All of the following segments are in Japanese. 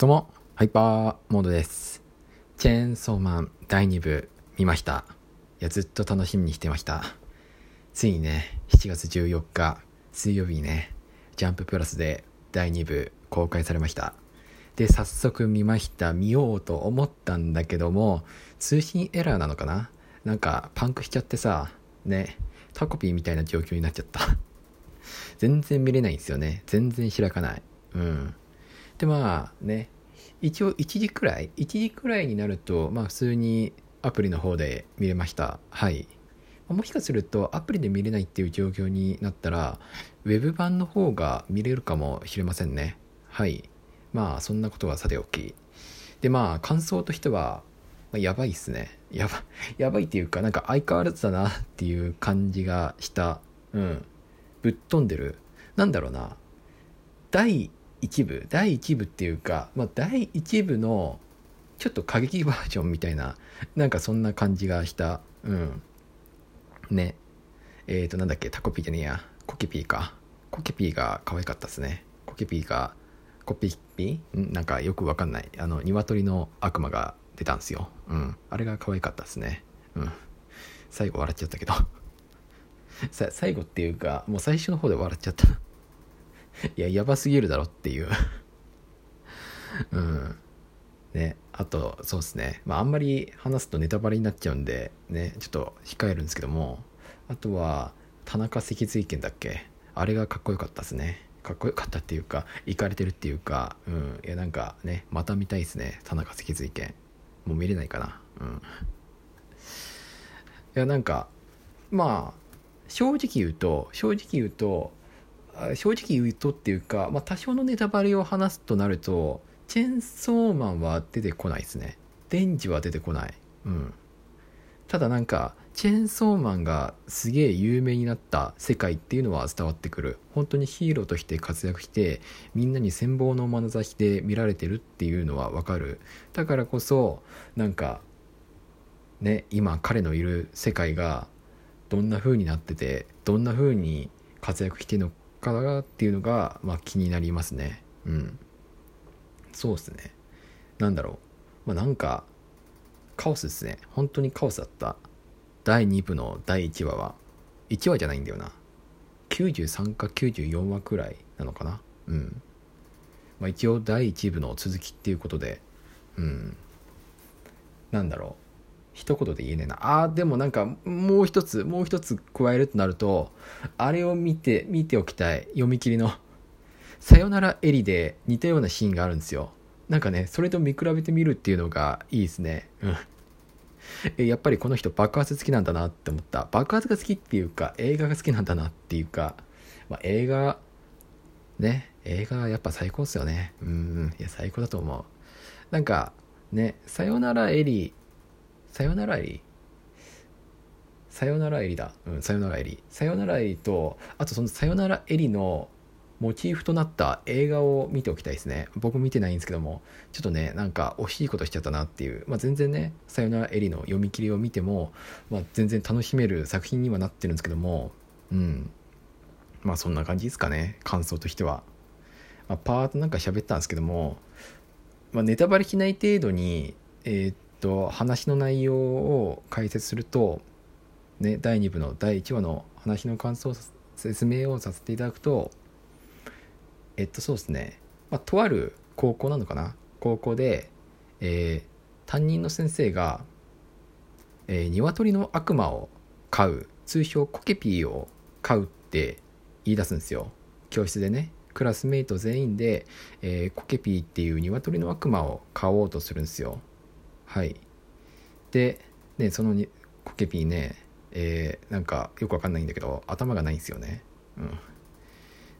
どうも、ハイパーモードです。チェーンソーマン第2部見ました。いや、ずっと楽しみにしてました。ついにね、7月14日水曜日にね、ジャンププラスで第2部公開されました。で、早速見ました。見ようと思ったんだけども、通信エラーなのかな？なんかパンクしちゃってさ、ね、タコピーみたいな状況になっちゃった。全然見れないんですよね。全然開かない。うん。でまあね一応1時くらい1時くらいになるとまあ普通にアプリの方で見れました。はい。もしかするとアプリで見れないっていう状況になったらウェブ版の方が見れるかもしれませんね。はい。まあそんなことはさておき。でまあ感想としては、まあ、やばいっすね。やばやばいっていうかなんか相変わらずだなっていう感じがした。うん。ぶっ飛んでる。なんだろうな。第一部第一部っていうか、まあ、第一部のちょっと過激バージョンみたいななんかそんな感じがした。うん。ね。えっ、ー、となんだっけタコピーじゃねえや。コケピーか。コケピーが可愛かったですね。コケピーがコピーピー？なんかよくわかんない。あの鶏の悪魔が出たんすよ。うん。あれが可愛かったですね。うん。最後笑っちゃったけど。最後っていうかもう最初の方で笑っちゃった。いや、やばすぎるだろっていううん。ね、あと、そうですね。まあ、あんまり話すとネタバレになっちゃうんで、ね、ちょっと控えるんですけども、あとは、田中脊髄剣だっけ？あれがかっこよかったですね。かっこよかったっていうか、いかれてるっていうか、うん。いや、なんかね、また見たいですね。田中脊髄剣。もう見れないかな。うん。いや、なんか、まあ、正直言うと、正直言うと、正直言うとっていうか、まあ、多少のネタバレを話すとなるとチェンソーマンは出てこないですね。デンジは出てこない。うん。ただなんかチェーンソーマンがすげえ有名になった世界っていうのは伝わってくる。本当にヒーローとして活躍してみんなに羨望の眼差しで見られてるっていうのはわかる。だからこそなんかね今彼のいる世界がどんな風になっててどんな風に活躍してるのかなっていうのが、まあ、気になりますね。うん。そうですね。なんだろう。まあなんかカオスですね。本当にカオスだった。第2部の第1話は。1話じゃないんだよな。93か94話くらいなのかな。うん。まあ一応第1部の続きっていうことで。うん。なんだろう。一言で言えねえな。あー、でもなんか、もう一つ、もう一つ加えるとなると、あれを見て、見ておきたい。読み切りの。さよならエリで似たようなシーンがあるんですよ。なんかね、それと見比べてみるっていうのがいいですね。うん。やっぱりこの人爆発好きなんだなって思った。爆発が好きっていうか、映画が好きなんだなっていうか、まあ、映画、ね、映画やっぱ最高っすよね。うん、いや、最高だと思う。なんか、ね、さよならエリさよならエリさよならエリだ。うん、さよならエリ。さよならエリと、あとそのさよならエリのモチーフとなった映画を見ておきたいですね。僕見てないんですけども、ちょっとね、なんか惜しいことしちゃったなっていう。まあ全然ね、さよならエリの読み切りを見ても、まあ全然楽しめる作品にはなってるんですけども、うん。まあそんな感じですかね、感想としては。まあパートなんか喋ったんですけども、まあネタバレしない程度に、えー、っと話の内容を解説すると、ね、第2部の第1話の話の感想説明をさせていただくとえっとそうですね、まあ、とある高校なのかな？高校で、えー、担任の先生が、えー、鶏の悪魔を飼う通称コケピーを飼うって言い出すんですよ。教室でね。クラスメイト全員で、えー、コケピーっていう鶏の悪魔を飼おうとするんですよ。はい。で、ね、そのにコケピーね、えー、なんかよくわかんないんだけど、頭がないんですよね。うん。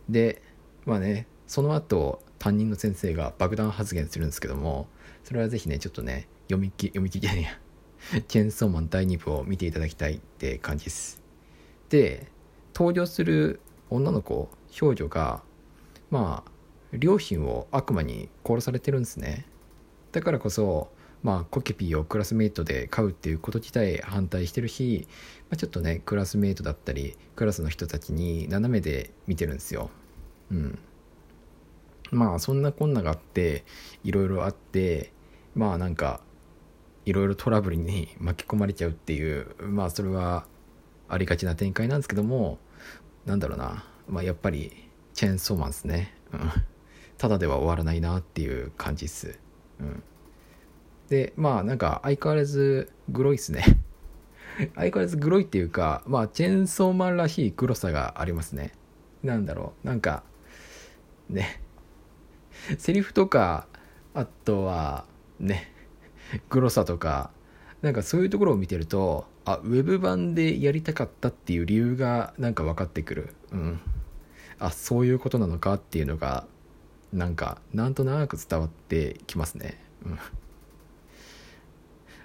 で、まあね、その後、担任の先生が爆弾発言するんですけども、それはぜひね、ちょっとね、読み切り、読み切りじゃねや。チェーンソーマン第2部を見ていただきたいって感じです。で、登場する女の子、少女が、まあ、両親を悪魔に殺されてるんですね。だからこそ、まあ、コケピーをクラスメイトで飼うっていうこと自体反対してるし、まあ、ちょっとねクラスメイトだったりクラスの人たちに斜めで見てるんですよ。うん。まあそんなこんながあっていろいろあってまあなんかいろいろトラブルに巻き込まれちゃうっていうまあそれはありがちな展開なんですけどもなんだろうな、まあ、やっぱりチェーンソーマンですね、ただでは終わらないなっていう感じっす、うん、でまあなんか相変わらずグロいっすね。相変わらずグロいっていうかまあチェーンソーマンらしい黒さがありますね。なんだろうなんかね。セリフとかあとはね。グロさとかなんかそういうところを見てるとあウェブ版でやりたかったっていう理由がなんか分かってくる。うん。あそういうことなのかっていうのがなんかなんとなく伝わってきますね。うん。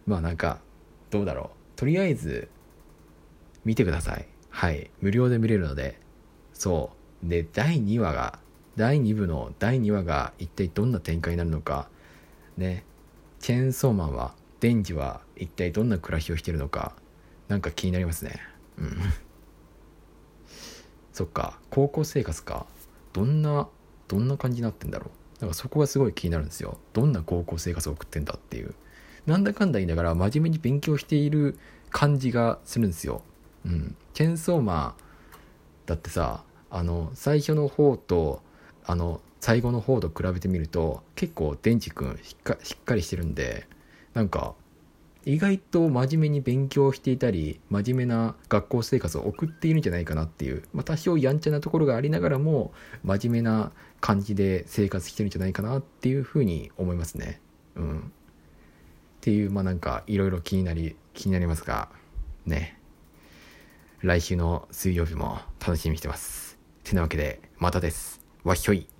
まあなんかどうだろう。とりあえず見てください。はい。無料で見れるので。そう。で第2話が第2部の第2話が一体どんな展開になるのか。ね。チェーンソーマンはデンジは一体どんな暮らしをしてるのか。なんか気になりますね。うん。そっか。高校生活か。どんなどんな感じになってんだろう。なんかそこがすごい気になるんですよ。どんな高校生活を送ってんだっていう。なんだかんだ言いながら真面目に勉強している感じがするんですよ。うん。チェンソーマンだってさあの最初の方とあの最後の方と比べてみると結構デンジ君しっかしっかりしてるんでなんか意外と真面目に勉強していたり真面目な学校生活を送っているんじゃないかなっていう、まあ、多少やんちゃなところがありながらも真面目な感じで生活してるんじゃないかなっていうふうに思いますね。うん、っていうまあなんかいろいろ気になり気になりますがね来週の水曜日も楽しみにしてます。てなわけでまたです。わっひょい。